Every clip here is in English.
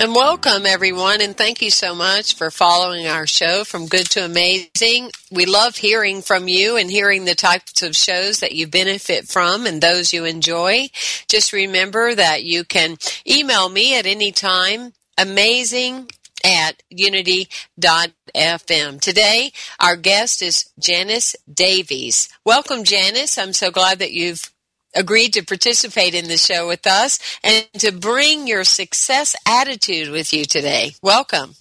And welcome, everyone, and thank you so much for following our show from good to amazing. We love hearing from you and hearing the types of shows that you benefit from and those you enjoy. Just remember that you can email me at any time, amazing at unity.fm. Today, our guest is Janice Davies. Welcome, Janice. I'm so glad that you've agreed to participate in the show with us and to bring your success attitude with you today. Welcome.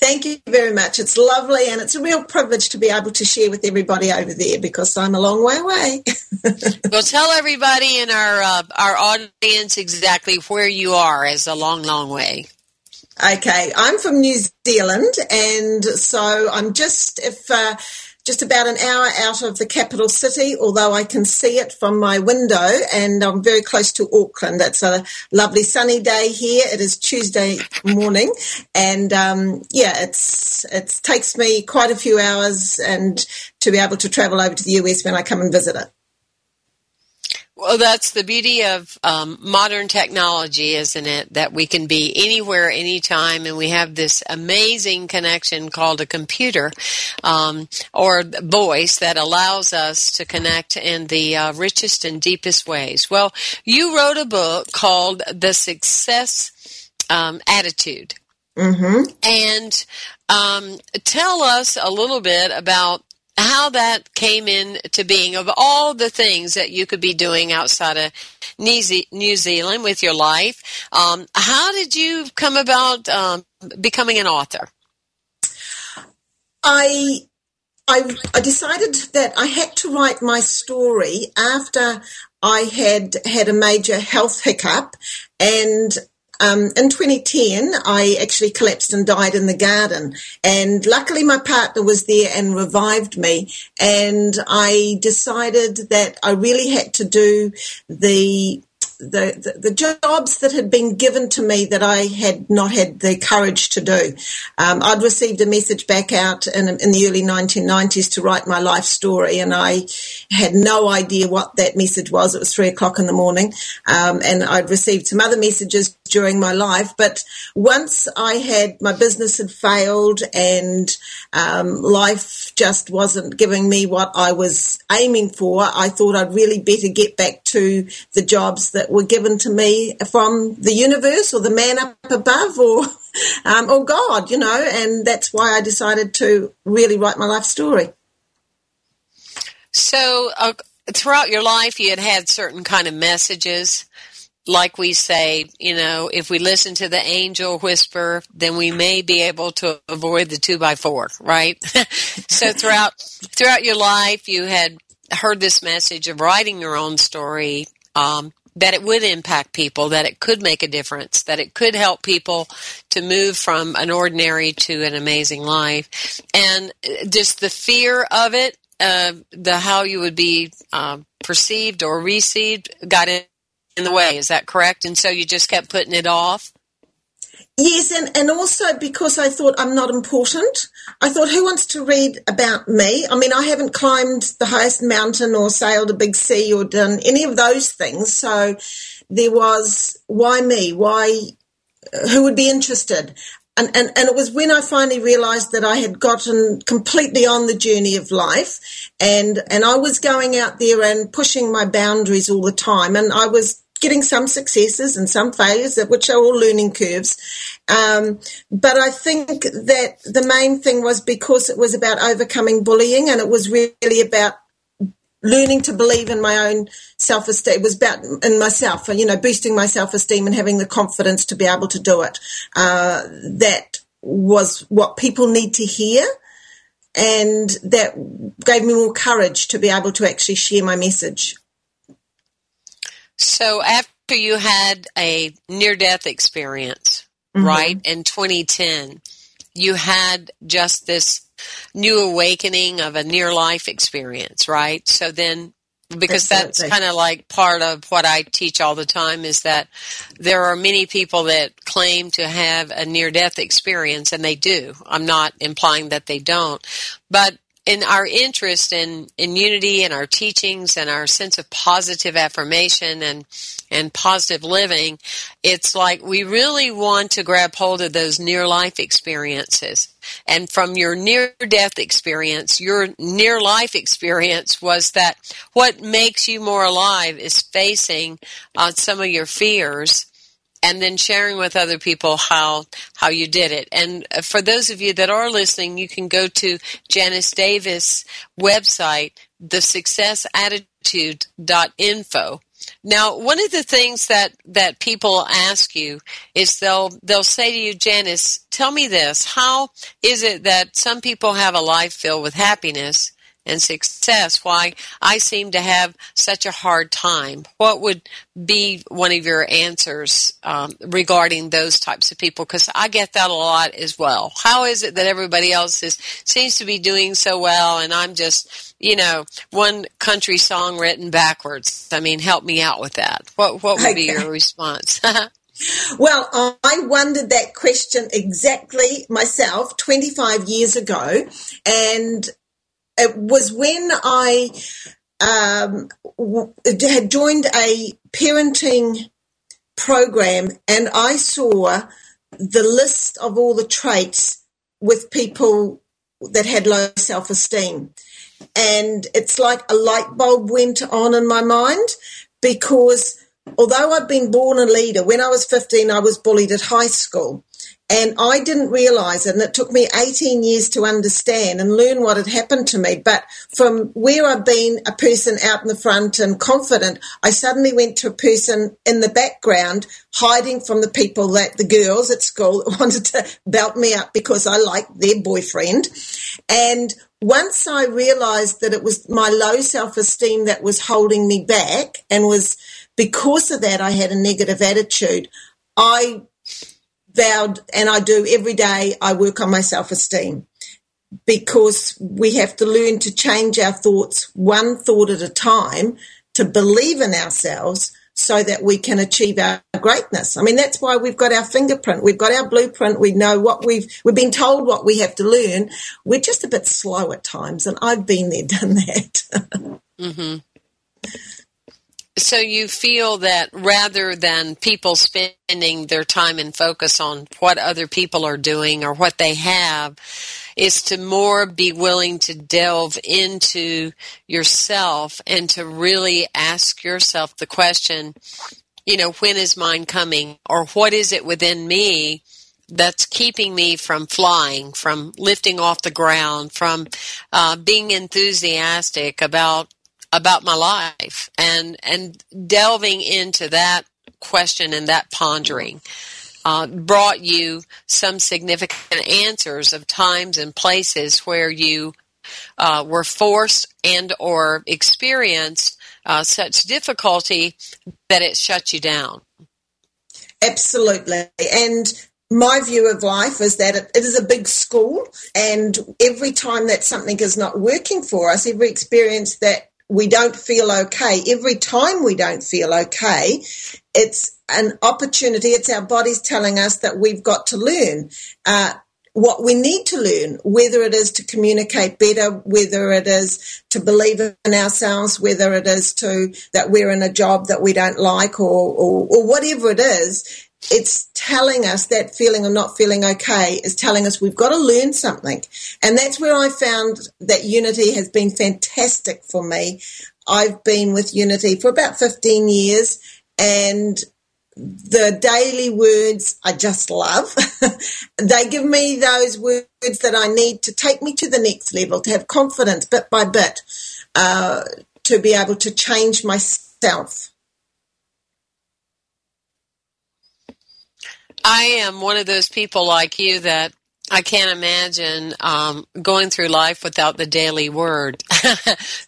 Thank you very much. It's lovely and it's a real privilege to be able to share with everybody over there because I'm a long way away. well, tell everybody in our uh, our audience exactly where you are as a long, long way. Okay, I'm from New Zealand, and so I'm just if. Uh, just about an hour out of the capital city, although I can see it from my window and I'm very close to Auckland. It's a lovely sunny day here. It is Tuesday morning and um, yeah, it's it takes me quite a few hours and to be able to travel over to the US when I come and visit it. Well, that's the beauty of um, modern technology, isn't it? That we can be anywhere, anytime, and we have this amazing connection called a computer um, or voice that allows us to connect in the uh, richest and deepest ways. Well, you wrote a book called The Success um, Attitude. Mm-hmm. And um, tell us a little bit about how that came into being of all the things that you could be doing outside of New Zealand with your life. Um, how did you come about um, becoming an author? I, I, I decided that I had to write my story after I had had a major health hiccup and um, in 2010, I actually collapsed and died in the garden. And luckily, my partner was there and revived me. And I decided that I really had to do the the, the, the, jobs that had been given to me that I had not had the courage to do. Um, I'd received a message back out in, in, the early 1990s to write my life story, and I had no idea what that message was. It was three o'clock in the morning, um, and I'd received some other messages during my life. But once I had my business had failed and um, life just wasn't giving me what I was aiming for, I thought I'd really better get back to the jobs that were given to me from the universe or the man up above or um, or God, you know. And that's why I decided to really write my life story. So. Uh, throughout your life, you had had certain kind of messages like we say, you know, if we listen to the angel whisper, then we may be able to avoid the two by four, right? so throughout throughout your life, you had heard this message of writing your own story, um, that it would impact people, that it could make a difference, that it could help people to move from an ordinary to an amazing life, and just the fear of it, uh, the how you would be uh, perceived or received, got in in the way. Is that correct? And so you just kept putting it off? Yes, and, and also because I thought I'm not important. I thought, who wants to read about me? I mean, I haven't climbed the highest mountain or sailed a big sea or done any of those things. So there was, why me? Why, who would be interested? And, and, and it was when I finally realized that I had gotten completely on the journey of life and, and I was going out there and pushing my boundaries all the time. And I was getting some successes and some failures, which are all learning curves. Um, but I think that the main thing was because it was about overcoming bullying and it was really about learning to believe in my own self-esteem. It was about in myself, you know, boosting my self-esteem and having the confidence to be able to do it. Uh, that was what people need to hear. And that gave me more courage to be able to actually share my message. So after you had a near death experience, mm-hmm. right, in 2010, you had just this new awakening of a near life experience, right? So then because that's kind of like part of what I teach all the time is that there are many people that claim to have a near death experience and they do. I'm not implying that they don't, but in our interest in, in unity and our teachings and our sense of positive affirmation and and positive living, it's like we really want to grab hold of those near life experiences. And from your near death experience, your near life experience was that what makes you more alive is facing uh, some of your fears and then sharing with other people how how you did it. And uh, for those of you that are listening, you can go to Janice Davies website, thesuccessattitude.info. Now, one of the things that, that people ask you is they'll they'll say to you, Janice, tell me this: How is it that some people have a life filled with happiness and success, why I seem to have such a hard time. What would be one of your answers um, regarding those types of people? Because I get that a lot as well. How is it that everybody else is seems to be doing so well, and I'm just, you know, one country song written backwards? I mean, help me out with that. What what would be your response? Well, I wondered that question exactly myself 25 years ago, and it was when I um, had joined a parenting program and I saw the list of all the traits with people that had low self esteem. And it's like a light bulb went on in my mind because although I've been born a leader, when I was 15, I was bullied at high school. And I didn't realize it. And it took me 18 years to understand and learn what had happened to me. But from where I've been a person out in the front and confident, I suddenly went to a person in the background, hiding from the people that the girls at school wanted to belt me up because I liked their boyfriend. And once I realized that it was my low self esteem that was holding me back and was because of that, I had a negative attitude. I vowed, and I do every day, I work on my self esteem because we have to learn to change our thoughts one thought at a time to believe in ourselves so that we can achieve our greatness. I mean, that's why we've got our fingerprint. We've got our blueprint. We know what we've, we've been told what we have to learn. We're just a bit slow at times. And I've been there, done that. mm-hmm. So you feel that rather than people spending their time and focus on what other people are doing or what they have, is to more be willing to delve into yourself and to really ask yourself the question, you know, when is mine coming? Or what is it within me that's keeping me from flying, from lifting off the ground, from uh, being enthusiastic about about my life and and delving into that question and that pondering uh, brought you some significant answers of times and places where you uh, were forced and or experienced uh, such difficulty that it shut you down. Absolutely. And my view of life is that it, it is a big school and every time that something is not working for us every experience that we don't feel okay, every time we don't feel okay, it's an opportunity. It's our bodies telling us that we've got to learn. Uh, what we need to learn, whether it is to communicate better, whether it is to believe in ourselves, whether it is to that we're in a job that we don't like or, or, or whatever it is, it's telling us that feeling of not feeling okay is telling us we've got to learn something. And that's where I found that Unity has been fantastic for me. I've been with Unity for about 15 years and the daily words I just love. they give me those words that I need to take me to the next level, to have confidence bit by bit, uh, to be able to change myself. I am one of those people like you that I can't imagine um, going through life without the daily word because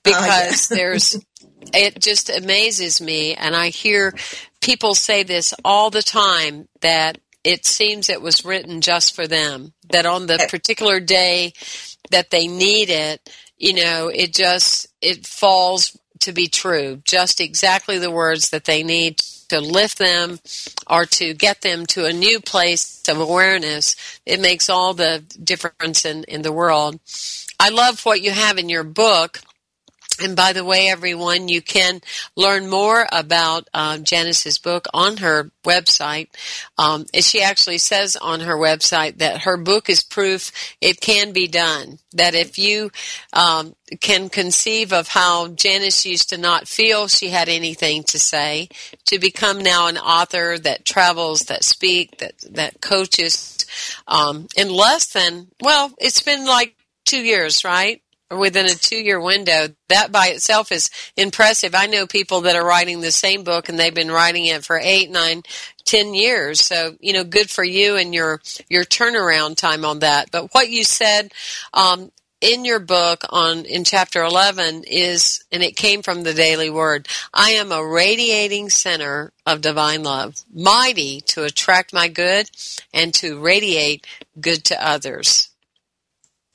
oh, yeah. there's it just amazes me and I hear people say this all the time that it seems it was written just for them that on the particular day that they need it you know it just it falls to be true. Just exactly the words that they need to lift them or to get them to a new place of awareness. It makes all the difference in in the world. I love what you have in your book and by the way, everyone, you can learn more about uh, Janice's book on her website. Um, she actually says on her website that her book is proof it can be done. That if you um, can conceive of how Janice used to not feel she had anything to say, to become now an author that travels, that speak, that that coaches um, in less than well, it's been like two years, right? Within a two year window, that by itself is impressive. I know people that are writing the same book and they've been writing it for eight, nine, ten years. So, you know, good for you and your, your turnaround time on that. But what you said, um, in your book on in chapter 11 is and it came from the daily word i am a radiating center of divine love mighty to attract my good and to radiate good to others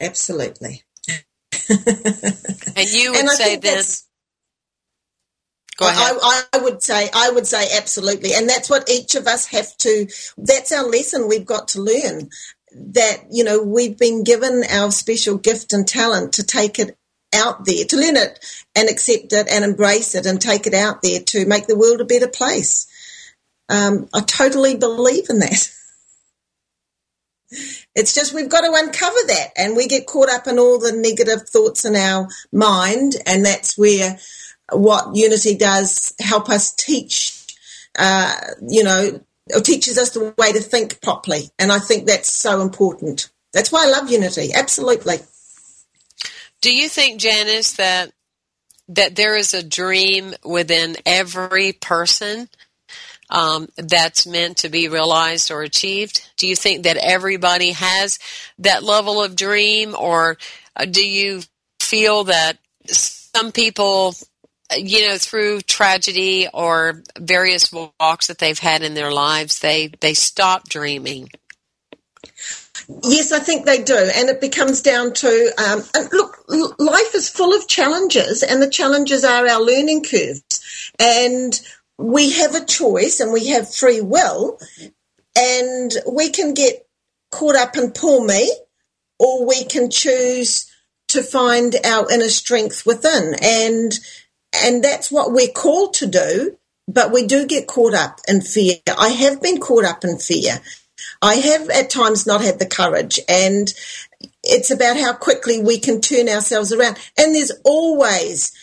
absolutely and you would and say then. Go ahead. I, I, would say, I would say absolutely, and that's what each of us have to. That's our lesson we've got to learn. That you know we've been given our special gift and talent to take it out there, to learn it and accept it and embrace it and take it out there to make the world a better place. Um, I totally believe in that. It's just we've got to uncover that, and we get caught up in all the negative thoughts in our mind, and that's where what Unity does help us teach. Uh, you know, teaches us the way to think properly, and I think that's so important. That's why I love Unity. Absolutely. Do you think, Janice, that that there is a dream within every person um, that's meant to be realized or achieved? Do you think that everybody has that level of dream, or uh, do you feel that some people, you know, through tragedy or various walks that they've had in their lives, they they stop dreaming? Yes, I think they do. And it becomes down to um, look, life is full of challenges, and the challenges are our learning curves. And we have a choice and we have free will, and we can get caught up in poor me, or we can choose to find our inner strength within. And and that's what we're called to do, but we do get caught up in fear. I have been caught up in fear. I have at times not had the courage and it's about how quickly we can turn ourselves around. And there's always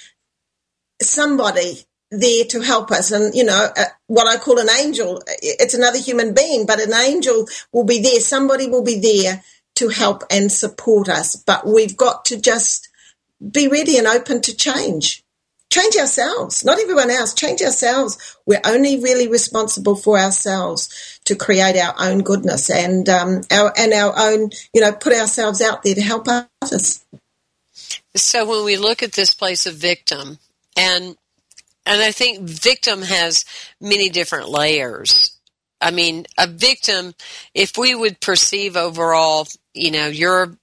somebody there to help us. And, you know, uh, what I call an angel, it's another human being, but an angel will be there. Somebody will be there to help and support us. But we've got to just be ready and open to change. Change ourselves, not everyone else. Change ourselves. We're only really responsible for ourselves to create our own goodness and um, our and our own, you know, put ourselves out there to help others. So when we look at this place of victim, and and I think victim has many different layers. I mean, a victim, if we would perceive overall, you know, your,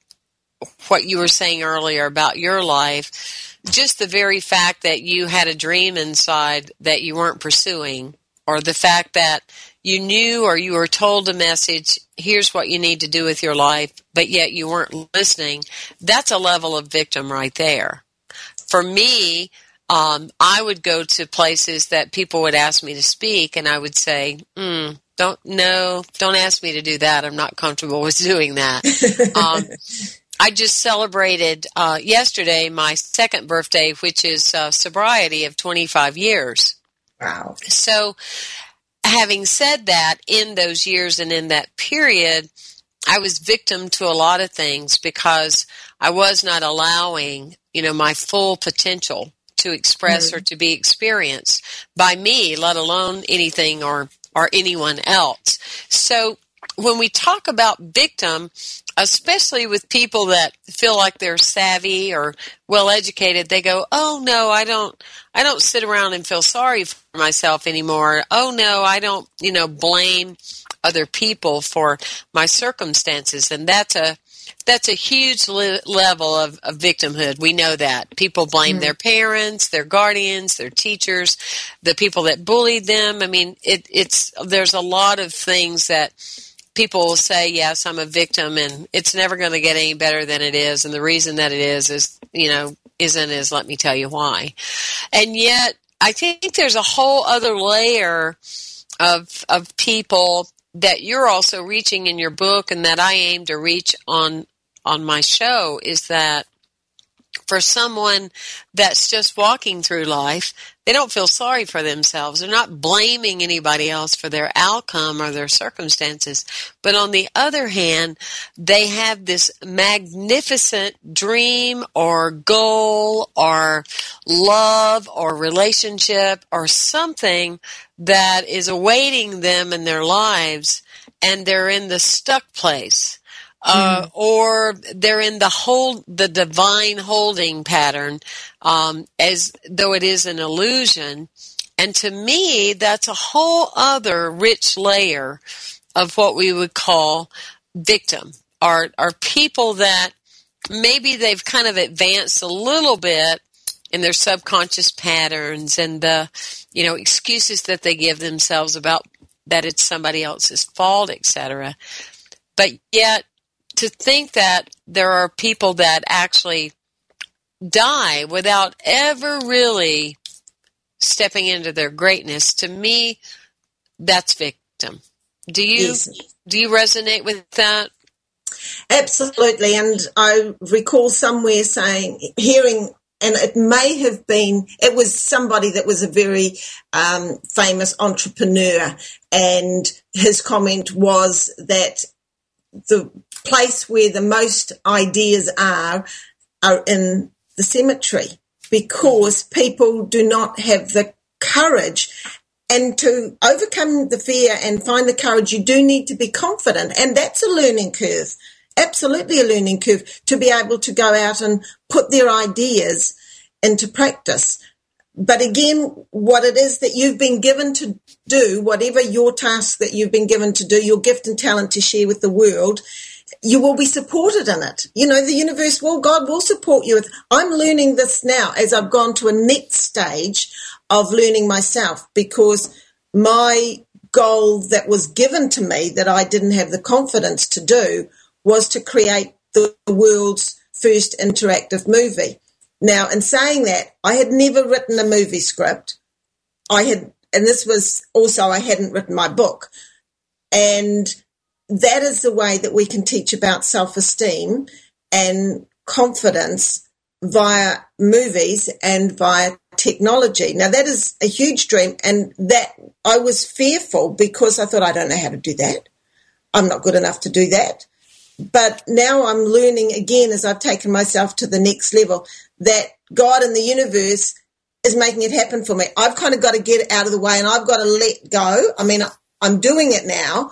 what you were saying earlier about your life, just the very fact that you had a dream inside that you weren't pursuing, or the fact that you knew or you were told a message, here's what you need to do with your life, but yet you weren't listening, that's a level of victim right there. For me, um, I would go to places that people would ask me to speak, and I would say, mm, "Don't no, don't ask me to do that. I'm not comfortable with doing that." um, I just celebrated uh, yesterday my second birthday, which is uh, sobriety of 25 years. Wow! So, having said that, in those years and in that period, I was victim to a lot of things because I was not allowing, you know, my full potential to express mm-hmm. or to be experienced by me, let alone anything or, or anyone else. So when we talk about victim, especially with people that feel like they're savvy or well educated, they go, "Oh no, I don't I don't sit around and feel sorry for myself anymore. Oh no, I don't, you know, blame other people for my circumstances." And that's a that's a huge le- level of, of, victimhood. We know that people blame mm their parents, their guardians, their teachers, the people that bullied them. I mean, it, it's there's a lot of things that people will say, "Yes, I'm a victim," and it's never going to get any better than it is. And the reason that it is is, you know, isn't is let me tell you why. And yet, I think there's a whole other layer of of people that you're also reaching in your book and that I aim to reach on on my show is that for someone that's just walking through life, they don't feel sorry for themselves. They're not blaming anybody else for their outcome or their circumstances. But on the other hand, they have this magnificent dream or goal or love or relationship or something that is awaiting them in their lives and they're in the stuck place uh, mm. or they're in the hold the divine holding pattern um, as though it is an illusion. And to me that's a whole other rich layer of what we would call victim. Are are people that maybe they've kind of advanced a little bit in their subconscious patterns and the you know excuses that they give themselves about that it's somebody else's fault etc but yet to think that there are people that actually die without ever really stepping into their greatness to me that's victim. Do you do you resonate with that? Absolutely and i recall somewhere saying hearing and it may have been it was somebody that was a very um, famous entrepreneur and his comment was that the place where the most ideas are are in the cemetery because people do not have the courage. And to overcome the fear and find the courage you do need to be confident. And that's a learning curve absolutely a learning curve to be able to go out and put their ideas into practice. But again, what it is that you've been given to do, whatever your task that you've been given to do, your gift and talent to share with the world, you will be supported in it. You know, the universe will, God will support you. I'm learning this now as I've gone to a next stage of learning myself because my goal that was given to me that I didn't have the confidence to do was to create the world's first interactive movie. Now, in saying that, I had never written a movie script. I had, and this was also, I hadn't written my book. And that is the way that we can teach about self esteem and confidence via movies and via technology. Now that is a huge dream and that I was fearful because I thought I don't know how to do that. I'm not good enough to do that. But now I'm learning again as I've taken myself to the next level that God and the universe is making it happen for me. I've kind of got to get out of the way and I've got to let go. I mean, I'm doing it now,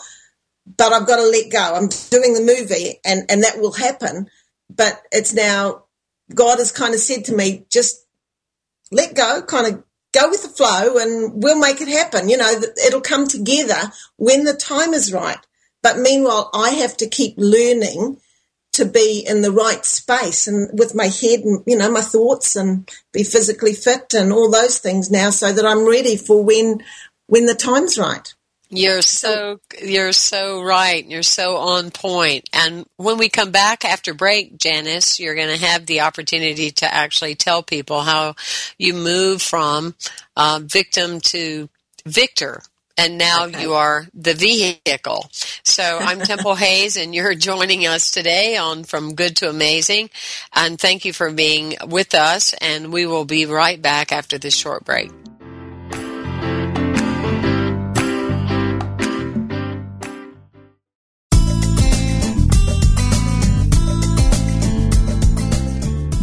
but I've got to let go. I'm doing the movie and, and that will happen. But it's now, God has kind of said to me, just let go, kind of go with the flow and we'll make it happen. You know, it'll come together when the time is right. But meanwhile, I have to keep learning to be in the right space and with my head and you know my thoughts and be physically fit and all those things now so that I'm ready for when when the time's right. You're so you're so right. You're so on point. And when we come back after break, Janice, you're going to have the opportunity to actually tell people how you move from uh, victim to victor and now okay. you are the vehicle. So I'm Temple Hayes, and you're joining us today on From Good to Amazing. And thank you for being with us, and we will be right back after this short break.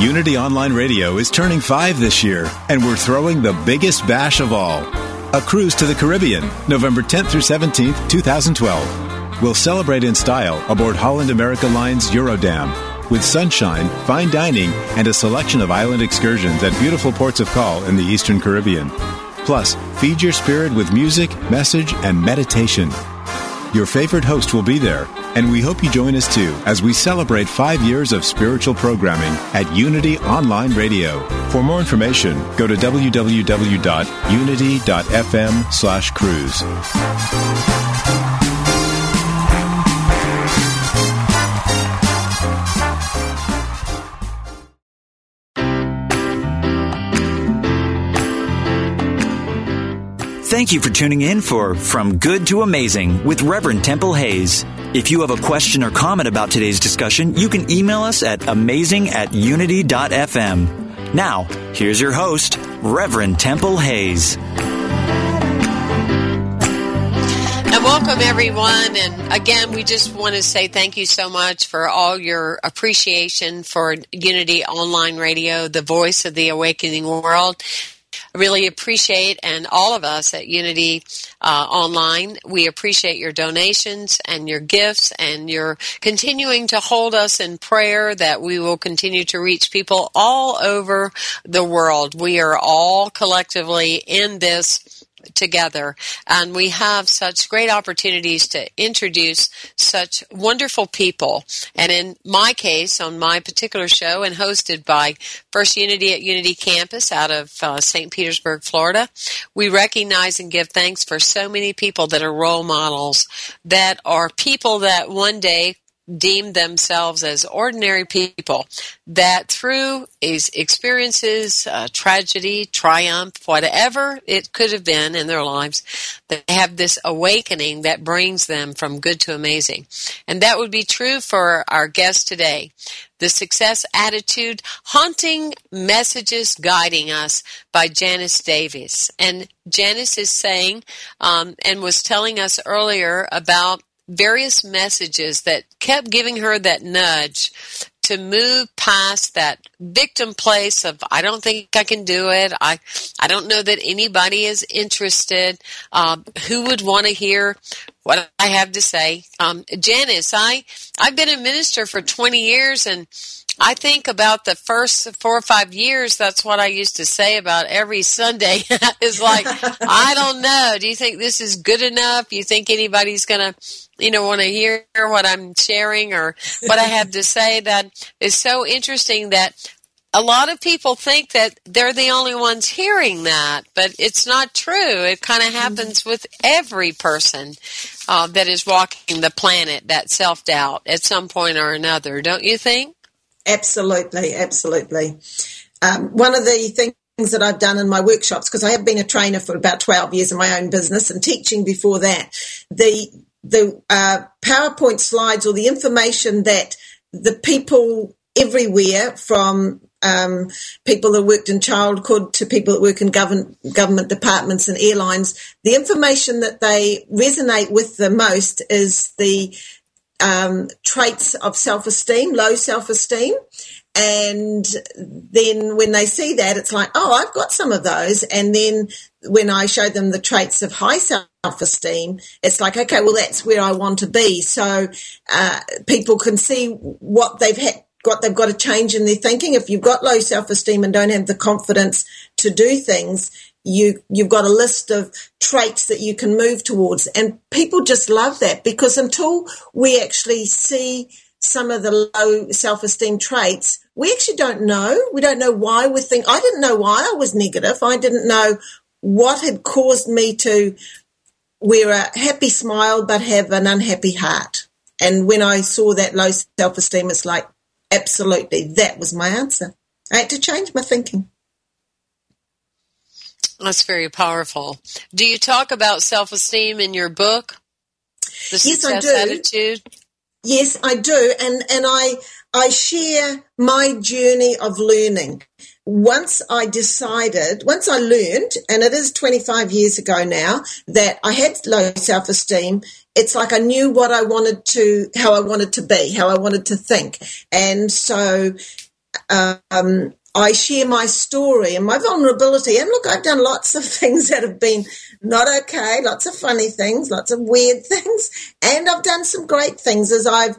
Unity Online Radio is turning five this year, and we're throwing the biggest bash of all a cruise to the Caribbean, November 10th through 17th, 2012. We'll celebrate in style aboard Holland America Line's Eurodam with sunshine, fine dining, and a selection of island excursions at beautiful ports of call in the Eastern Caribbean. Plus, feed your spirit with music, message, and meditation. Your favorite host will be there and we hope you join us too as we celebrate five years of spiritual programming at Unity Online Radio. For more information, go to www.unity.fm slash cruise. Thank you for tuning in for From Good to Amazing with Reverend Temple Hayes. If you have a question or comment about today's discussion, you can email us at amazing at unity.fm. Now, here's your host, Reverend Temple Hayes. And welcome, everyone. And again, we just want to say thank you so much for all your appreciation for Unity Online Radio, the voice of the awakening world really appreciate, and all of us at Unity uh, Online, we appreciate your donations and your gifts and your continuing to hold us in prayer that we will continue to reach people all over the world. We are all collectively in this together. And we have such great opportunities to introduce such wonderful people. And in my case, on my particular show, and hosted by First Unity at Unity Campus out of uh, St. Petersburg, Florida, we recognize and give thanks for so many people that are role models, that are people that one day deem themselves as ordinary people that through experiences, uh, tragedy, triumph, whatever it could have been in their lives, they have this awakening that brings them from good to amazing. And that would be true for our guest today. The Success Attitude, Haunting Messages Guiding Us by Janice Davies. And Janice is saying, um, and was telling us earlier about various messages that kept giving her that nudge to move past that victim place of I don't think I can do it. I I don't know that anybody is interested. Um, who would want to hear what I have to say? Um, Janice, I I've been a minister for 20 years and I think about the first four or five years, that's what I used to say about every Sunday is like, I don't know. Do you think this is good enough? Do you think anybody's going to, you know, want to hear what I'm sharing or what I have to say? That is so interesting that a lot of people think that they're the only ones hearing that, but it's not true. It kind of happens with every person uh, that is walking the planet, that self doubt at some point or another, don't you think? Absolutely, absolutely. Um, one of the things that I've done in my workshops, because I have been a trainer for about 12 years in my own business and teaching before that, the the uh, PowerPoint slides or the information that the people everywhere from um, people that worked in childhood to people that work in government government departments and airlines. The information that they resonate with the most is the um, traits of self esteem, low self esteem. And then when they see that, it's like, oh, I've got some of those. And then when I show them the traits of high self esteem, it's like, okay, well, that's where I want to be. So uh, people can see what they've had got they've got to change in their thinking. If you've got low self esteem and don't have the confidence to do things, you you've got a list of traits that you can move towards, and people just love that because until we actually see some of the low self esteem traits, we actually don't know. We don't know why we think. I didn't know why I was negative. I didn't know what had caused me to wear a happy smile but have an unhappy heart. And when I saw that low self esteem, it's like, Absolutely. That was my answer. I had to change my thinking. That's very powerful. Do you talk about self esteem in your book? The yes, I do. Attitude? Yes, I do. And and I I share my journey of learning. Once I decided, once I learned, and it is 25 years ago now, that I had low self esteem, it's like I knew what I wanted to, how I wanted to be, how I wanted to think. And so, um, I share my story and my vulnerability. And look, I've done lots of things that have been not okay, lots of funny things, lots of weird things. And I've done some great things as I've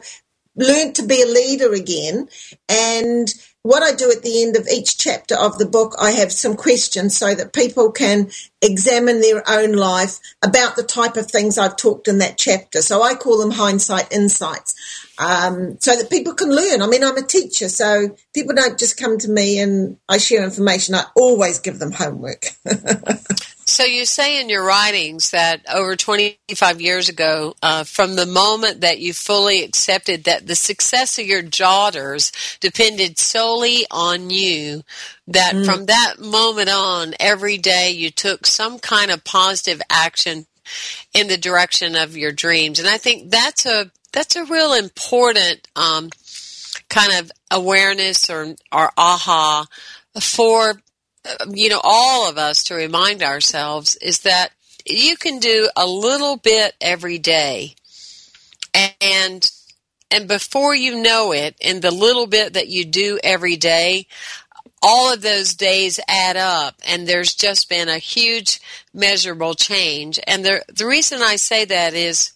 learned to be a leader again. And what I do at the end of each chapter of the book, I have some questions so that people can examine their own life about the type of things I've talked in that chapter. So I call them hindsight insights, um, so that people can learn. I mean, I'm a teacher, so people don't just come to me and I share information. I always give them homework. So you say in your writings that over 25 years ago, uh, from the moment that you fully accepted that the success of your daughters depended solely on you, that mm. from that moment on, every day you took some kind of positive action in the direction of your dreams. And I think that's a that's a real important um, kind of awareness or or aha for Um, you know, all of us to remind ourselves is that you can do a little bit every day. And and before you know it in the little bit that you do every day all of those days add up and there's just been a huge measurable change. And the the reason I say that is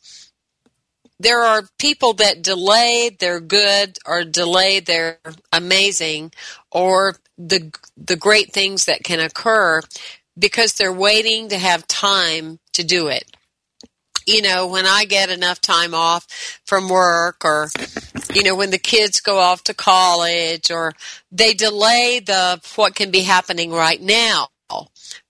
there are people that delay their good or delay their amazing or the the great things that can occur because they're waiting to have time to do it. You know, when I get enough time off from work or you know, when the kids go off to college or they delay the what can be happening right now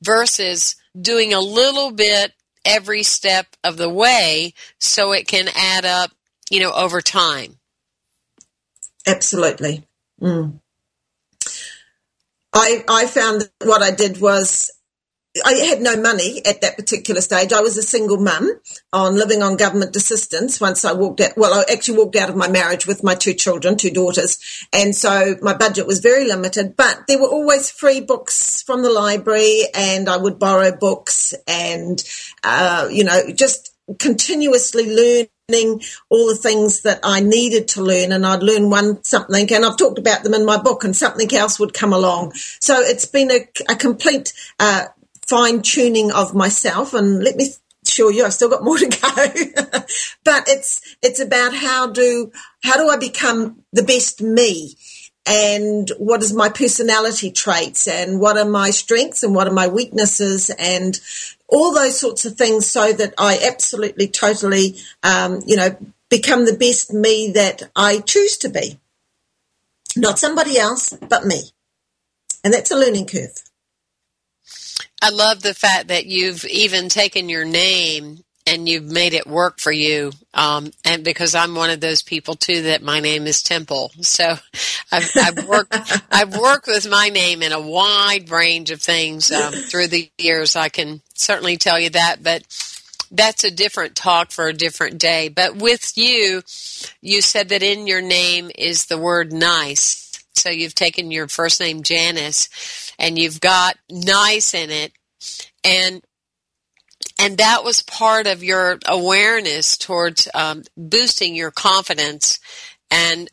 versus doing a little bit every step of the way so it can add up, you know, over time. Absolutely. Mm. I, I found what I did was I had no money at that particular stage. I was a single mum on living on government assistance once I walked out. Well, I actually walked out of my marriage with my two children, two daughters. And so my budget was very limited, but there were always free books from the library and I would borrow books and, uh, you know, just continuously learn learning all the things that I needed to learn and I'd learn one something and I've talked about them in my book and something else would come along. So it's been a, a complete uh, fine tuning of myself and let me assure you I've still got more to go. but it's it's about how do how do I become the best me? and what is my personality traits and what are my strengths and what are my weaknesses and all those sorts of things so that I absolutely, totally, um, you know, become the best me that I choose to be. Not somebody else, but me. and that's a learning curve. I love the fact that you've even taken your name and you've made it work for you. Um, and because I'm one of those people too, that my name is Temple. So I've, I've worked, I've worked with my name in a wide range of things um, through the years. I can certainly tell you that, but that's a different talk for a different day. But with you, you said that in your name is the word nice. So you've taken your first name Janice and you've got nice in it. And and that was part of your awareness towards um, boosting your confidence and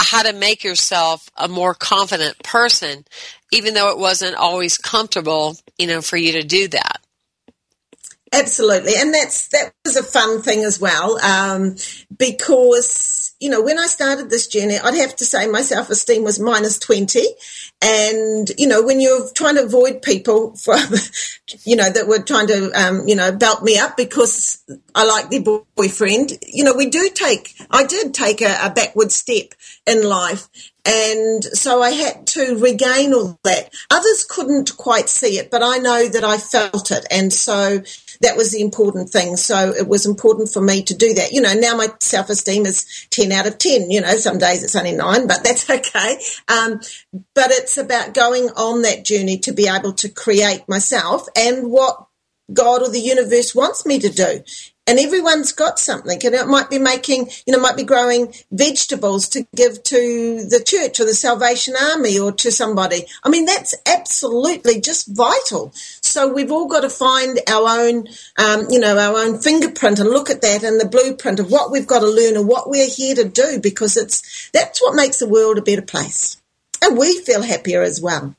how to make yourself a more confident person, even though it wasn't always comfortable, you know, for you to do that. Absolutely, and that's that was a fun thing as well, um, because you know when I started this journey, I'd have to say my self esteem was minus twenty, and you know when you're trying to avoid people from, you know that were trying to um, you know belt me up because I like their boyfriend, you know we do take I did take a, a backward step in life, and so I had to regain all that. Others couldn't quite see it, but I know that I felt it. And so that was the important thing. So it was important for me to do that. You know, now my self esteem is 10 out of 10. You know, some days it's only nine, but that's okay. Um, but it's about going on that journey to be able to create myself and what God or the universe wants me to do and everyone's got something and it might be making you know might be growing vegetables to give to the church or the salvation army or to somebody i mean that's absolutely just vital so we've all got to find our own um, you know our own fingerprint and look at that and the blueprint of what we've got to learn and what we're here to do because it's that's what makes the world a better place and we feel happier as well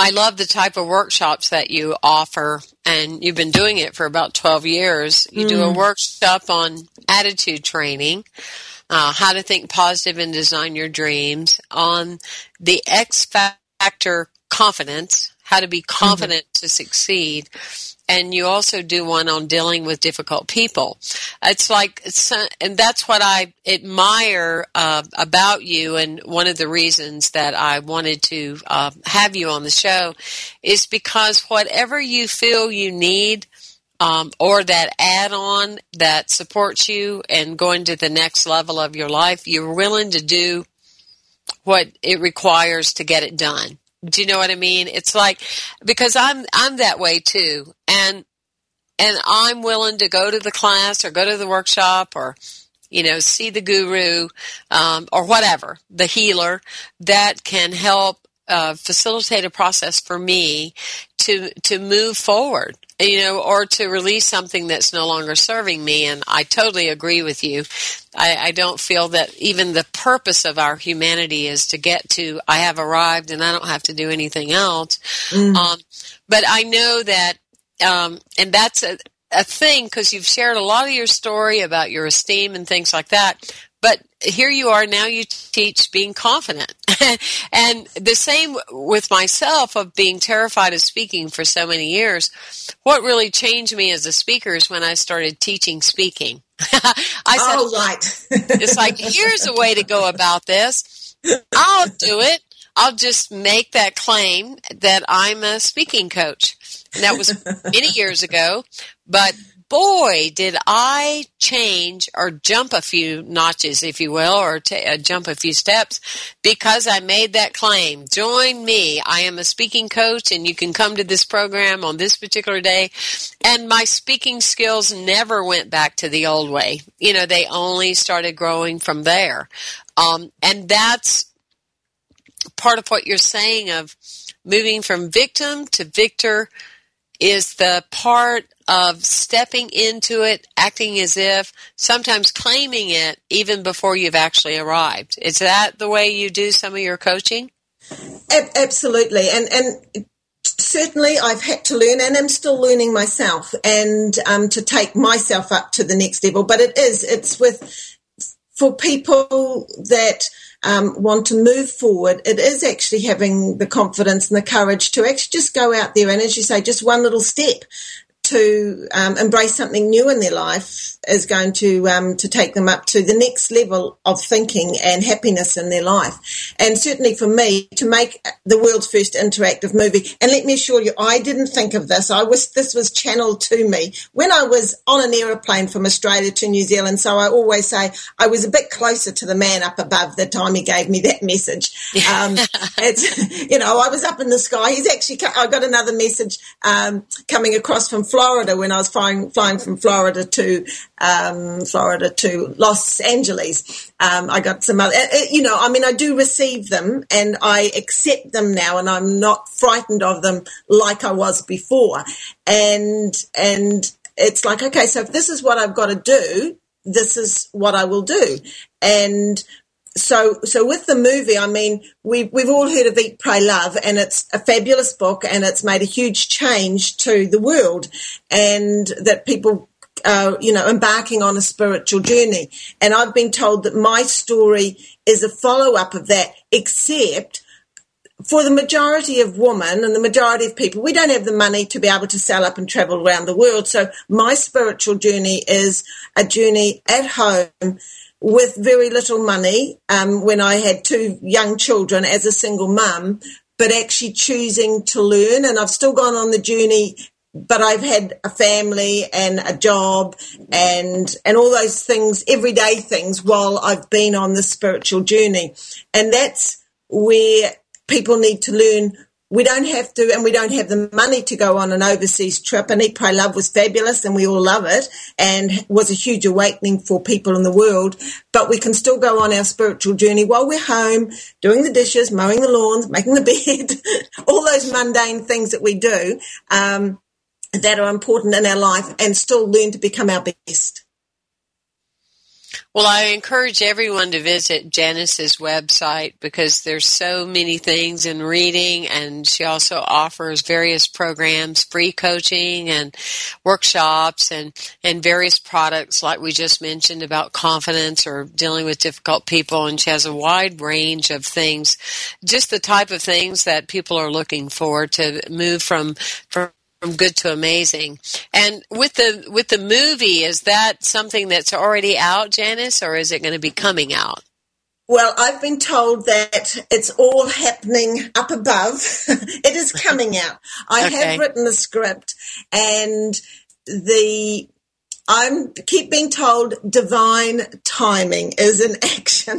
I love the type of workshops that you offer, and you've been doing it for about 12 years. You mm. do a mm. workshop on attitude training, uh, how to think positive and design your dreams, on the X factor confidence, how to be mm-hmm. confident mm-hmm. to succeed, and you also do one on dealing with difficult people. It's like, it's, and that's what I admire uh, about you. And one of the reasons that I wanted to uh, have you on the show is because whatever you feel you need. Um, or that add on that supports you and going to the next level of your life, you're willing to do what it requires to get it done. Do you know what I mean? It's like because I'm I'm that way too, and and I'm willing to go to the class or go to the workshop or you know see the guru um, or whatever the healer that can help uh, facilitate a process for me to to move forward you know or to release something that's no longer serving me. And i totally agree with you. I, I don't feel that even the purpose of our humanity is to get to i have arrived and i don't have to do anything else. Mm. um, but i know that um, and that's a, a thing because you've shared a lot of your story about your esteem and things like that but here you are now you teach being confident. And the same with myself of being terrified of speaking for so many years. What really changed me as a speaker is when i started teaching speaking. I said oh, right. it's like here's a way to go about this. I'll do it. I'll just make that claim that i'm a speaking coach. And that was many years ago but boy, did I change or jump a few notches, if you will, or t- uh, jump a few steps because I made that claim. Join me. I am a speaking coach and you can come to this program on this particular day. And my speaking skills never went back to the old way. You know, they only started growing from there. Um, and that's part of what you're saying of moving from victim to victor is the part of stepping into it, acting as if, sometimes claiming it even before you've actually arrived. Is that the way you do some of your coaching? Absolutely. And, and certainly I've had to learn and I'm still learning myself and um, to take myself up to the next level. But it is, it's with, for people that um, want to move forward, it is actually having the confidence and the courage to actually just go out there and, as you say, just one little step to um, embrace something new in their life is going to um, to take them up to the next level of thinking and happiness in their life. and certainly for me to make the world's first interactive movie. And let me assure you, I didn't think of this. I was this was channeled to me when I was on an aeroplane from Australia to New Zealand. So I always say I was a bit closer to the man up above the time he gave me that message. Um, it's you know I was up in the sky. He's actually I got another message um, coming across from Florida when I was flying flying from Florida to um, Florida to Los Angeles. Um, I got some other, uh, uh, you know, I mean, I do receive them and I accept them now and I'm not frightened of them like I was before. And, and it's like, okay, so if this is what I've got to do, this is what I will do. And so, so with the movie, I mean, we, we've all heard of Eat, Pray, Love, and it's a fabulous book, and it's made a huge change to the world, and that people uh, you know, embarking on a spiritual journey. And I've been told that my story is a follow up of that, except for the majority of women and the majority of people, we don't have the money to be able to sell up and travel around the world. So my spiritual journey is a journey at home with very little money um, when I had two young children as a single mum, but actually choosing to learn. And I've still gone on the journey but I've had a family and a job and and all those things, everyday things, while I've been on the spiritual journey, and that's where people need to learn. We don't have to, and we don't have the money to go on an overseas trip. And Eat, Pray, Love was fabulous, and we all love it, and was a huge awakening for people in the world. But we can still go on our spiritual journey while we're home, doing the dishes, mowing the lawns, making the bed, all those mundane things that we do. Um, that are important in our life and still learn to become our best. Well, I encourage everyone to visit Janice's website because there's so many things in reading and she also offers various programs, free coaching and workshops and, and various products like we just mentioned about confidence or dealing with difficult people. And she has a wide range of things, just the type of things that people are looking for to move from, from from good to amazing. And with the with the movie, is that something that's already out, Janice, or is it going to be coming out? Well, I've been told that it's all happening up above. it is coming out. I okay. have written the script and the I'm keep being told divine timing is in action.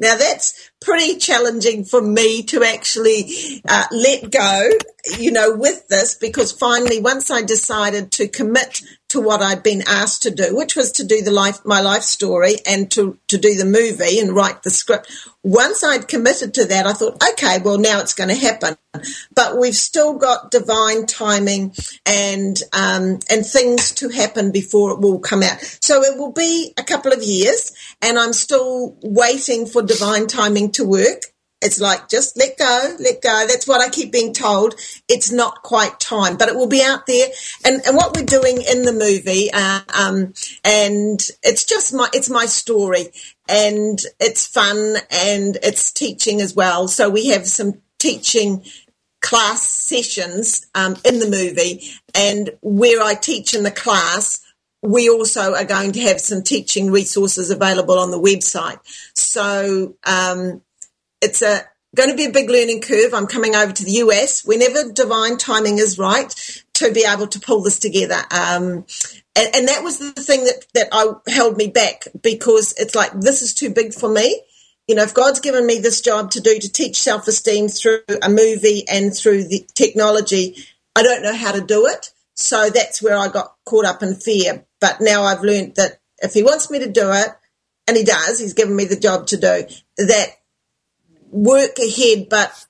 now that's pretty challenging for me to actually uh, let go, you know, with this because finally once I decided to commit to what I'd been asked to do, which was to do the life, my life story and to, to do the movie and write the script. Once I'd committed to that, I thought, okay, well, now it's going to happen. But we've still got divine timing and, um, and things to happen before it will come out. So it will be a couple of years and I'm still waiting for divine timing to work. It's like just let go, let go. That's what I keep being told. It's not quite time, but it will be out there. And and what we're doing in the movie, uh, um, and it's just my it's my story, and it's fun and it's teaching as well. So we have some teaching class sessions um, in the movie, and where I teach in the class we also are going to have some teaching resources available on the website. So um, it's a going to be a big learning curve. I'm coming over to the US whenever divine timing is right to be able to pull this together. Um, and, and, that was the thing that, that I held me back because it's like, this is too big for me. You know, if God's given me this job to do to teach self esteem through a movie and through the technology, I don't know how to do it. So that's where I got caught up in fear. But now I've learned that if He wants me to do it, and He does, He's given me the job to do, that work ahead, but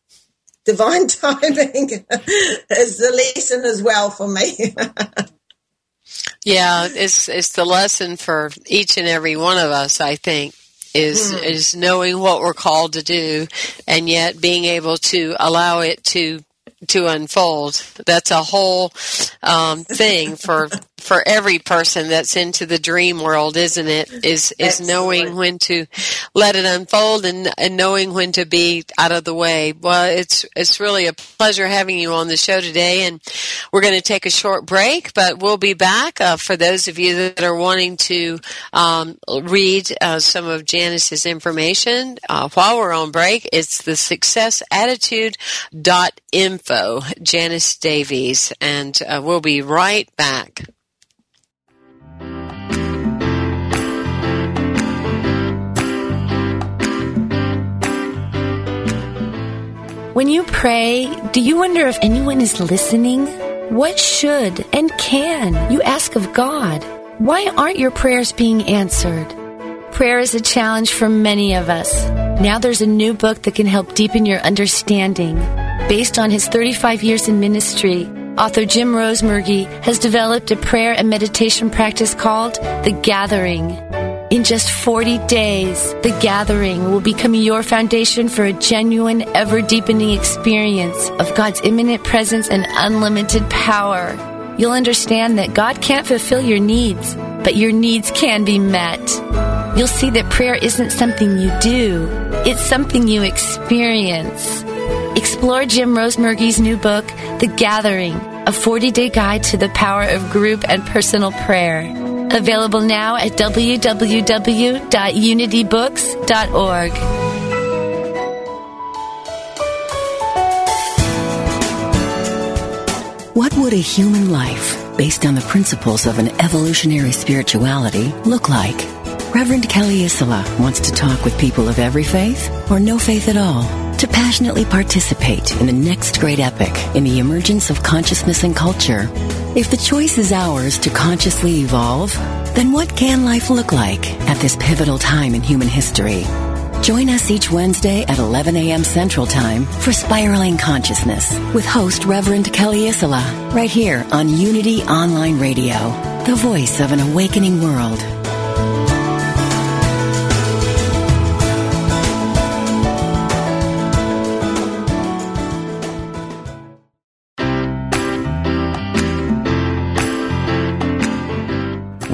divine timing is the lesson as well for me. yeah, it's it's the lesson for each and every one of us, I think. Is mm. is knowing what we're called to do, and yet being able to allow it to to unfold. That's a whole um, thing for for every person that's into the dream world, isn't it? Is is knowing when to let it unfold and and knowing when to be out of the way. Well, it's it's really a pleasure having you on the show today, and we're going to take a short break, but we'll be back uh, for those of you that are wanting to um, read uh, some of Janice's information uh, while we're on break. It's the successattitude.info, Janice Davies, and uh, we'll be right back. When you pray, do you wonder if anyone is listening? What should and can you ask of God? Why aren't your prayers being answered? Prayer is a challenge for many of us. Now there's a new book that can help deepen your understanding. Based on his 35 years in ministry, author Jim Rosemergy has developed a prayer and meditation practice called The Gathering. In just 40 days, The Gathering will become your foundation for a genuine, ever deepening experience of God's imminent presence and unlimited power. You'll understand that God can't fulfill your needs, but your needs can be met. You'll see that prayer isn't something you do, it's something you experience. Explore Jim Rosemergy's new book, The Gathering, a 40 day guide to the power of group and personal prayer. Available now at www.unitybooks.org. What would a human life, based on the principles of an evolutionary spirituality, look like? Reverend Kelly Isola wants to talk with people of every faith or no faith at all to passionately participate in the next great epic in the emergence of consciousness and culture. If the choice is ours to consciously evolve, then what can life look like at this pivotal time in human history? Join us each Wednesday at 11 a.m. Central Time for Spiraling Consciousness with host Reverend Kelly Isola, right here on Unity Online Radio, the voice of an awakening world.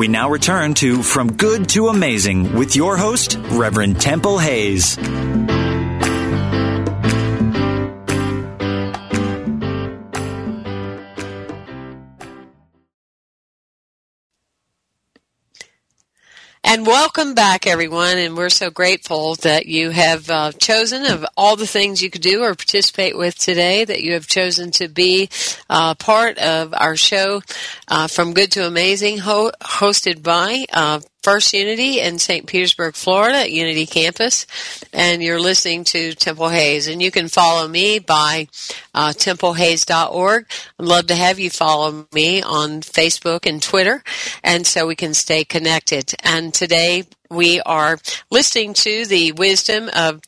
We now return to From Good to Amazing with your host, Reverend Temple Hayes. Welcome back, everyone. And we're so grateful that you have uh, chosen, of all the things you could do or participate with today, that you have chosen to be uh, part of our show uh, from Good to Amazing, ho- hosted by uh, First Unity in St. Petersburg, Florida at Unity Campus, and you're listening to Temple Hayes. And you can follow me by uh. I'd love to have you follow me on Facebook and Twitter, and so we can stay connected. And today we are listening to the wisdom of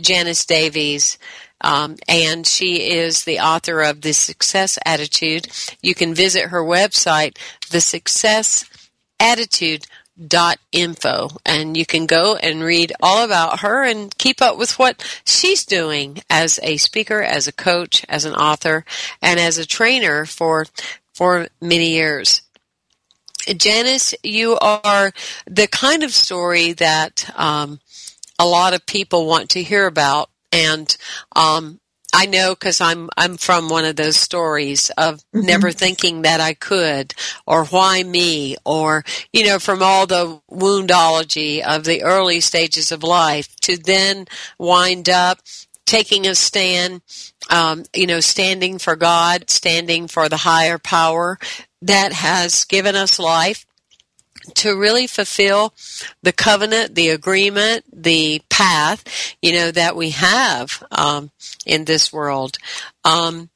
Janice Davies. Um, and she is the author of The Success Attitude. You can visit her website, The Success Attitude info. And you can go and read all about her and keep up with what she's doing as a speaker as a coach as an author and as a trainer for for many years. Janice you are the kind of story that um, a lot of people want to hear about. And um, I know because I'm I'm from one of those stories of mm-hmm. never thinking that I could, or why me, or you know, from all the woundology of the early stages of life to then wind up taking a stand, um, you know, standing for God, standing for the higher power that has given us life to really fulfill the covenant, the agreement, the path, you know, that we have um, in this world. Um,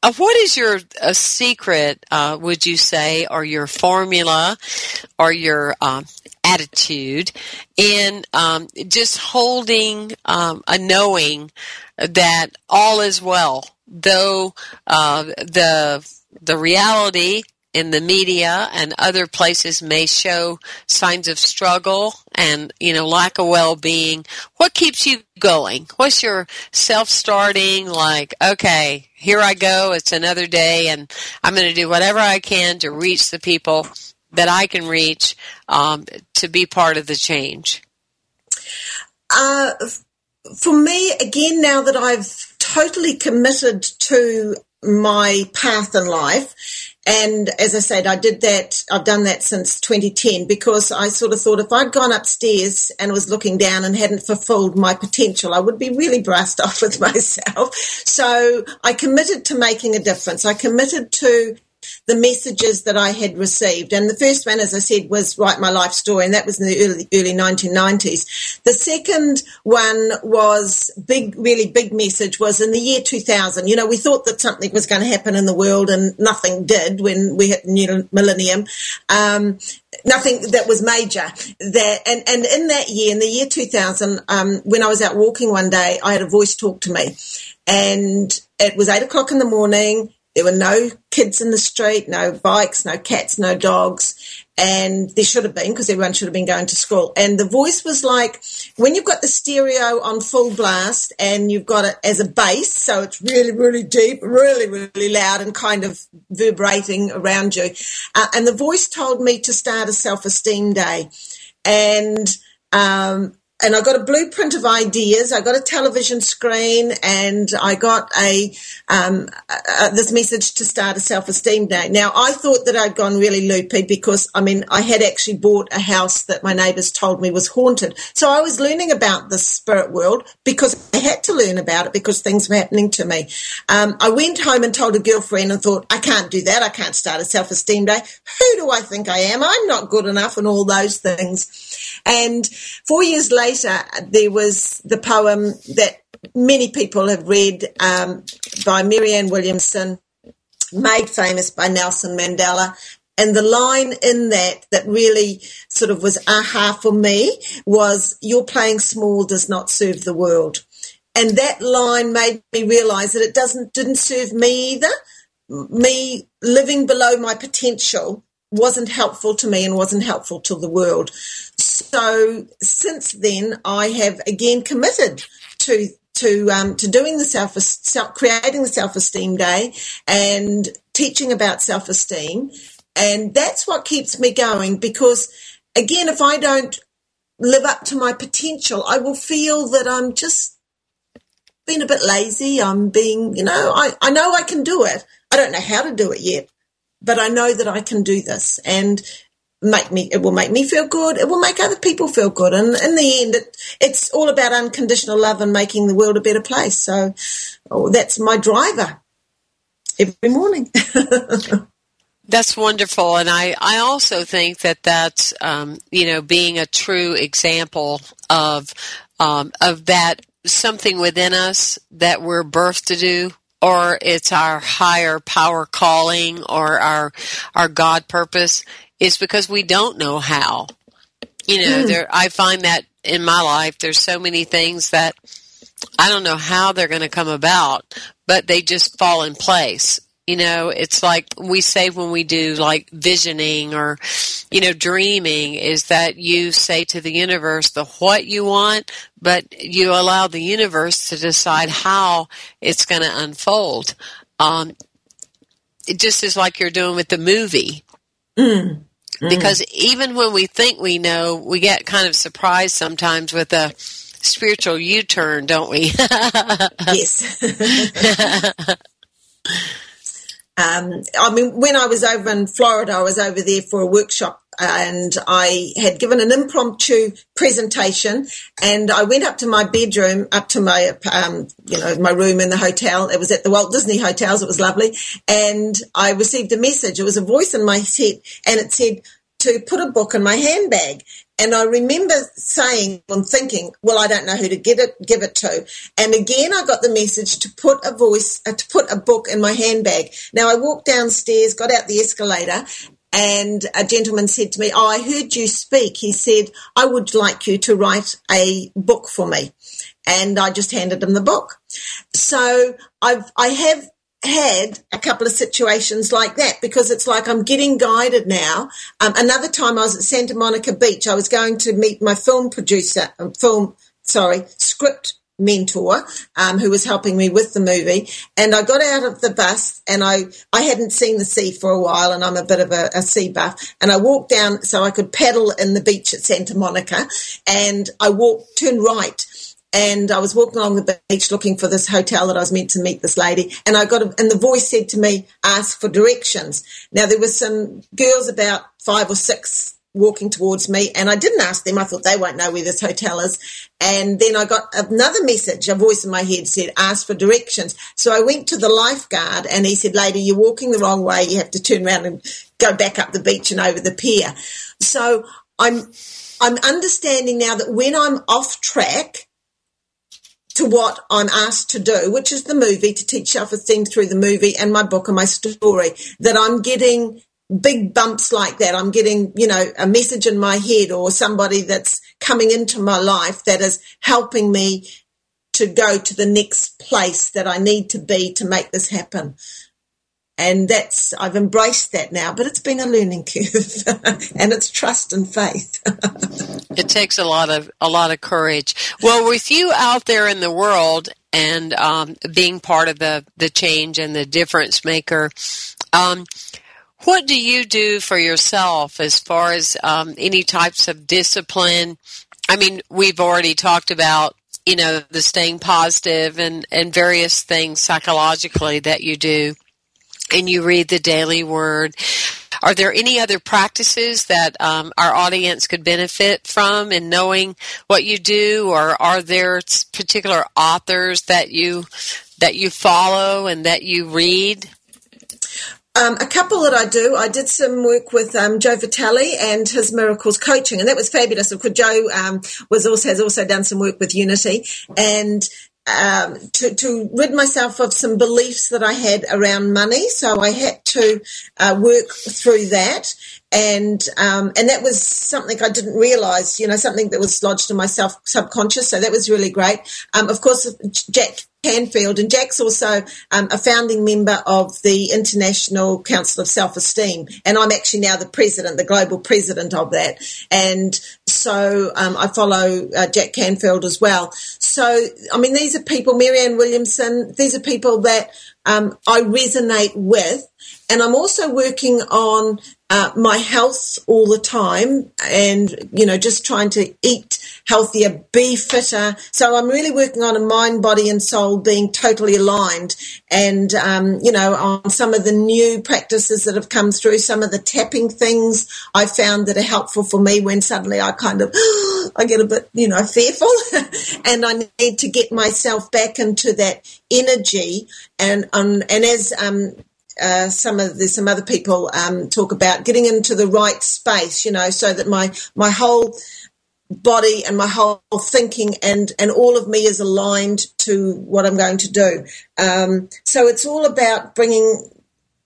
uh, what is your secret, uh, would you say, or your formula, or your um, attitude in um, just holding um, a knowing that all is well, though uh, the the reality in the media and other places may show signs of struggle and, you know, lack of well-being, what keeps you going? What's your self-starting, like, okay, here I go, it's another day, and I'm going to do whatever I can to reach the people that I can reach um, to be part of the change? Uh, for me, again, now that I've totally committed to my path in life, and as I said, I did that, I've done that since 2010 because I sort of thought if I'd gone upstairs and was looking down and hadn't fulfilled my potential, I would be really brassed off with myself. So I committed to making a difference. I committed to the messages that I had received. And the first one, as I said, was Write My Life Story, and that was in the early, early 1990s. The second one was big, really big message was in the year 2000. You know, we thought that something was going to happen in the world and nothing did when we hit the new millennium. Um, nothing that was major that and, and in that year in the year 2000 um, when i was out walking one day i had a voice talk to me and it was eight o'clock in the morning there were no kids in the street, no bikes, no cats, no dogs. And there should have been because everyone should have been going to school. And the voice was like, when you've got the stereo on full blast and you've got it as a bass, so it's really, really deep, really, really loud and kind of vibrating around you. Uh, and the voice told me to start a self-esteem day. And um, and I got a blueprint of ideas. I got a television screen, and I got a, um, a, this message to start a self-esteem day. Now, I thought that I'd gone really loopy because I mean I had actually bought a house that my neighbours told me was haunted. So I was learning about the spirit world because I had to learn about it because things were happening to me. Um, I went home and told a girlfriend and thought I can't do that. I can't start a self-esteem day. Who do I think I am? I'm not good enough, and all those things. And four years later there was the poem that many people have read um, by Marianne Williamson, made famous by Nelson Mandela. And the line in that that really sort of was aha for me was, Your playing small does not serve the world. And that line made me realize that it doesn't didn't serve me either. Me living below my potential wasn't helpful to me and wasn't helpful to the world. So since then, I have again committed to to um, to doing the self, self creating the self esteem day and teaching about self esteem, and that's what keeps me going. Because again, if I don't live up to my potential, I will feel that I'm just being a bit lazy. I'm being, you know, I, I know I can do it. I don't know how to do it yet, but I know that I can do this. And make me it will make me feel good. It will make other people feel good. And in the end it, it's all about unconditional love and making the world a better place. So oh, that's my driver every morning. That's wonderful. And i i also think that that's um, you know being a true example of um, of that something within us that we're birthed to do or it's our higher power calling or our our god purpose is because we don't know how. You know, mm. there I find that in my life there's so many things that I don't know how they're going to come about, but they just fall in place. You know, it's like we say when we do like visioning or, you know, dreaming is that you say to the universe the what you want, but you allow the universe to decide how it's going to unfold. Um, it just is like you're doing with the movie. Mm. Mm. Because even when we think we know, we get kind of surprised sometimes with a spiritual U turn, don't we? yes. um, I mean, when I was over in Florida, I was over there for a workshop and I had given an impromptu presentation and I went up to my bedroom, up to my, um, you know, my room in the hotel. It was at the Walt Disney hotels. It was lovely. And I received a message. It was a voice in my head and it said to put a book in my handbag. And I remember saying and thinking, well, I don't know who to get it, give it to. And again, I got the message to put a voice, uh, to put a book in my handbag. Now I walked downstairs, got out the escalator and a gentleman said to me, Oh, I heard you speak. He said, I would like you to write a book for me. And I just handed him the book. So I've, I have had a couple of situations like that because it's like I'm getting guided now. Um, another time I was at Santa Monica Beach, I was going to meet my film producer, um, film, sorry, script mentor um, who was helping me with the movie and i got out of the bus and i i hadn't seen the sea for a while and i'm a bit of a, a, sea buff and i walked down so i could paddle in the beach at santa monica and i walked turned right and I was walking along the beach looking for this hotel that I was meant to meet this lady. And I got, a, and the voice said to me, ask for directions. Now there were some girls about five or six walking towards me and I didn't ask them. I thought they won't know where this hotel is. And then I got another message, a voice in my head said, ask for directions. So I went to the lifeguard and he said, lady, you're walking the wrong way. You have to turn around and go back up the beach and over the pier. So I'm, I'm understanding now that when I'm off track, to what I'm asked to do, which is the movie, to teach self-esteem through the movie and my book and my story, that I'm getting big bumps like that. I'm getting, you know, a message in my head or somebody that's coming into my life that is helping me to go to the next place that I need to be to make this happen. And that's, I've embraced that now, but it's been a learning curve and it's trust and faith. it takes a lot of, a lot of courage. Well, with you out there in the world and, um, being part of the, the change and the difference maker, um, what do you do for yourself as far as um, any types of discipline? I mean, we've already talked about you know the staying positive and and various things psychologically that you do, and you read the daily word. Are there any other practices that um, our audience could benefit from in knowing what you do, or are there particular authors that you that you follow and that you read? Um, a couple that I do, I did some work with um, Joe Vitale and his Miracles Coaching, and that was fabulous. Because Joe um, was also has also done some work with Unity, and um, to, to, rid myself of some beliefs that I had around money. So I had to uh, work through that. And um, and that was something I didn't realize, you know, something that was lodged in my self subconscious. So that was really great. Um, of course, Jack Canfield, and Jack's also um, a founding member of the International Council of Self Esteem, and I'm actually now the president, the global president of that. And so um, I follow uh, Jack Canfield as well. So I mean, these are people, Marianne Williamson. These are people that um, I resonate with, and I'm also working on uh, my health all the time and, you know, just trying to eat healthier, be fitter. So I'm really working on a mind, body and soul being totally aligned. And, um, you know, on some of the new practices that have come through, some of the tapping things I found that are helpful for me when suddenly I kind of, I get a bit, you know, fearful. And I need to get myself back into that energy. And, um, and as, um, uh, some of there's some other people um, talk about getting into the right space, you know, so that my my whole body and my whole thinking and and all of me is aligned to what I'm going to do. Um, so it's all about bringing,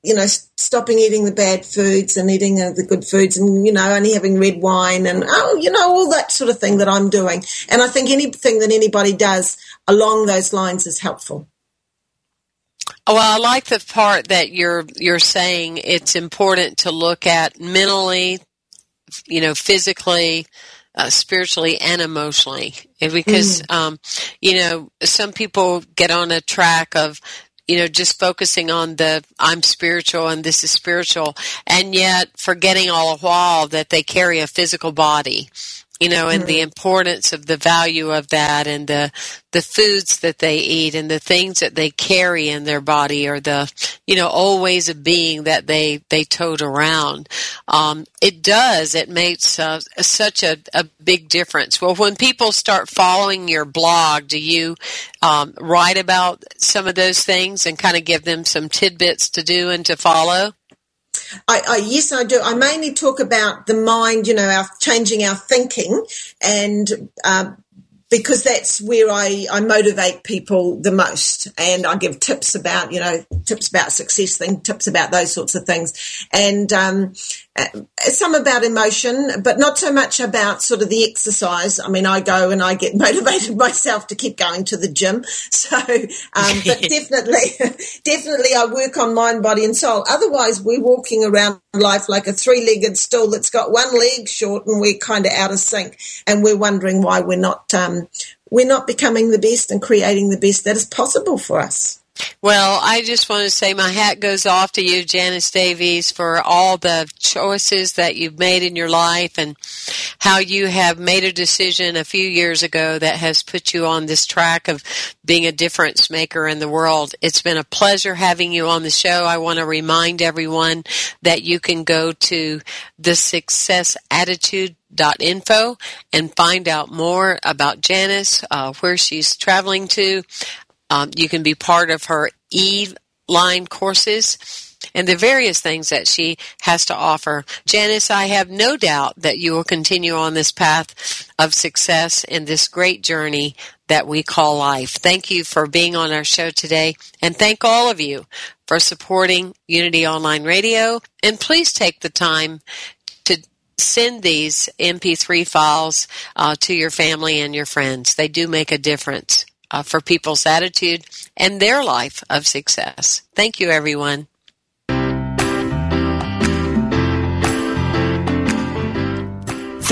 you know, stopping eating the bad foods and eating the good foods, and you know, only having red wine and oh, you know, all that sort of thing that I'm doing. And I think anything that anybody does along those lines is helpful. Well, I like the part that you're you're saying it's important to look at mentally, you know, physically, uh, spiritually, and emotionally, because mm. um, you know some people get on a track of you know just focusing on the I'm spiritual and this is spiritual, and yet forgetting all the while that they carry a physical body you know, and mm-hmm. the importance of the value of that and the the foods that they eat and the things that they carry in their body or the you know old ways of being that they they tote around. Um, it does. It makes uh, such a, a big difference. Well, when people start following your blog, do you um, write about some of those things and kind of give them some tidbits to do and to follow? I, I, yes, I do. I mainly talk about the mind, you know, our changing our thinking, and uh, because that's where I, I motivate people the most, and I give tips about, you know, tips about success, thing, tips about those sorts of things, and um, some about emotion, but not so much about sort of the exercise. I mean, I go and I get motivated myself to keep going to the gym. So, um, but definitely, definitely I work on mind, body and soul. Otherwise we're walking around life like a three-legged stool that's got one leg short and we're kind of out of sync and we're wondering why we're not, um, we're not becoming the best and creating the best that is possible for us. Well, I just want to say my hat goes off to you, Janice Davies, for all the choices that you've made in your life and how you have made a decision a few years ago that has put you on this track of being a difference maker in the world. It's been a pleasure having you on the show. I want to remind everyone that you can go to the success attitude info and find out more about Janice, uh, where she's traveling to, um, you can be part of her e-line courses and the various things that she has to offer. Janice, I have no doubt that you will continue on this path of success in this great journey that we call life. Thank you for being on our show today and thank all of you for supporting Unity Online Radio. And please take the time to send these MP3 files uh, to your family and your friends. They do make a difference uh, for people's attitude and their life of success. Thank you, everyone.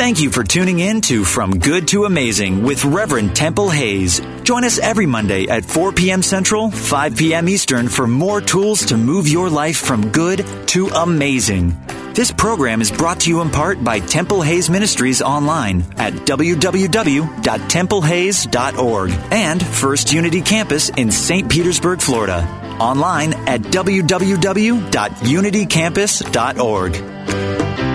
Thank you for tuning in to From Good to Amazing with Reverend Temple Hayes. Join us every Monday at 4 p.m. Central, 5 p.m. Eastern for more tools to move your life from good to amazing. This program is brought to you in part by Temple Hayes Ministries online at www.templehayes.org and First Unity Campus in St. Petersburg, Florida. Online at www.unitycampus.org.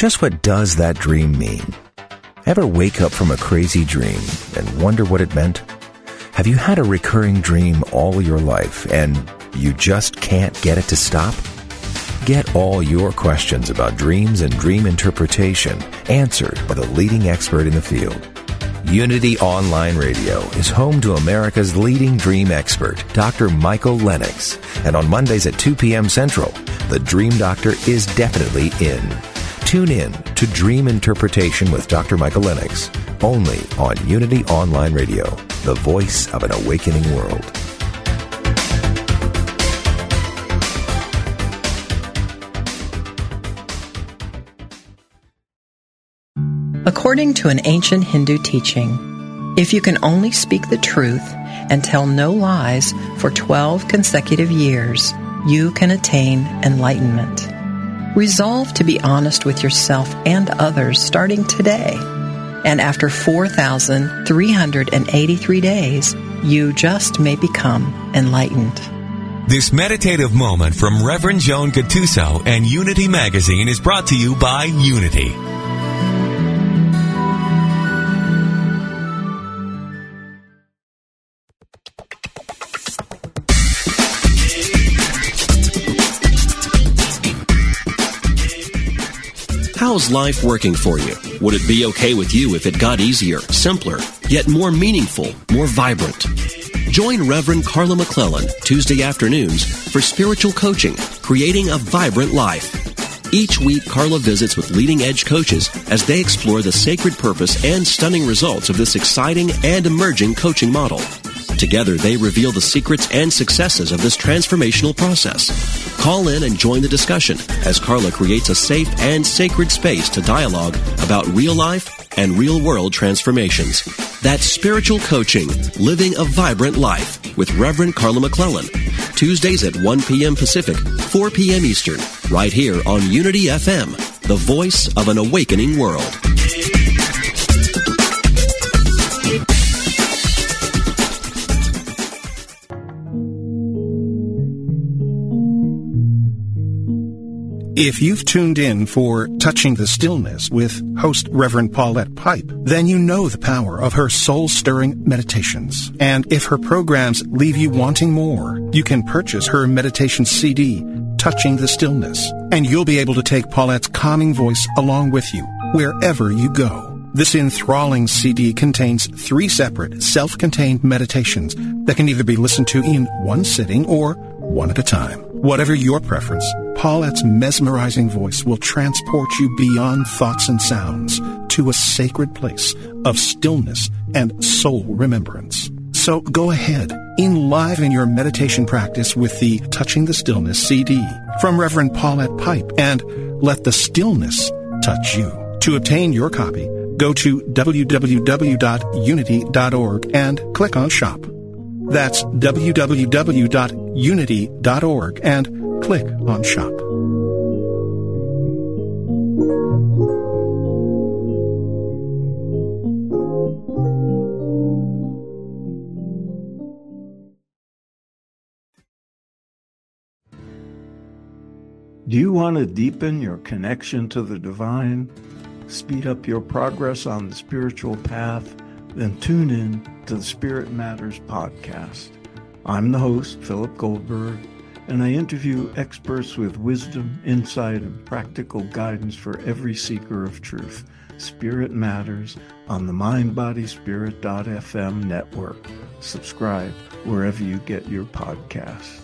Just what does that dream mean? Ever wake up from a crazy dream and wonder what it meant? Have you had a recurring dream all your life and you just can't get it to stop? Get all your questions about dreams and dream interpretation answered by the leading expert in the field. Unity Online Radio is home to America's leading dream expert, Dr. Michael Lennox. And on Mondays at 2 p.m. Central, the Dream Doctor is definitely in. Tune in to Dream Interpretation with Dr. Michael Lennox, only on Unity Online Radio, the voice of an awakening world. According to an ancient Hindu teaching, if you can only speak the truth and tell no lies for 12 consecutive years, you can attain enlightenment. Resolve to be honest with yourself and others starting today. And after 4,383 days, you just may become enlightened. This meditative moment from Reverend Joan Gattuso and Unity Magazine is brought to you by Unity. How's life working for you? Would it be okay with you if it got easier, simpler, yet more meaningful, more vibrant? Join Reverend Carla McClellan Tuesday afternoons for spiritual coaching, creating a vibrant life. Each week, Carla visits with leading edge coaches as they explore the sacred purpose and stunning results of this exciting and emerging coaching model. Together, they reveal the secrets and successes of this transformational process. Call in and join the discussion as Carla creates a safe and sacred space to dialogue about real life and real world transformations. That's spiritual coaching, living a vibrant life with Reverend Carla McClellan. Tuesdays at 1 p.m. Pacific, 4 p.m. Eastern, right here on Unity FM, the voice of an awakening world. If you've tuned in for Touching the Stillness with host Reverend Paulette Pipe, then you know the power of her soul stirring meditations. And if her programs leave you wanting more, you can purchase her meditation CD, Touching the Stillness, and you'll be able to take Paulette's calming voice along with you wherever you go. This enthralling CD contains three separate, self-contained meditations that can either be listened to in one sitting or one at a time. Whatever your preference, Paulette's mesmerizing voice will transport you beyond thoughts and sounds to a sacred place of stillness and soul remembrance. So go ahead, enliven your meditation practice with the Touching the Stillness CD from Reverend Paulette Pipe and let the stillness touch you. To obtain your copy, go to www.unity.org and click on Shop. That's www.unity.org and click on Shop. Do you want to deepen your connection to the divine? Speed up your progress on the spiritual path? Then tune in to the Spirit Matters podcast. I'm the host, Philip Goldberg, and I interview experts with wisdom, insight, and practical guidance for every seeker of truth. Spirit Matters on the MindBodySpirit.fm network. Subscribe wherever you get your podcasts.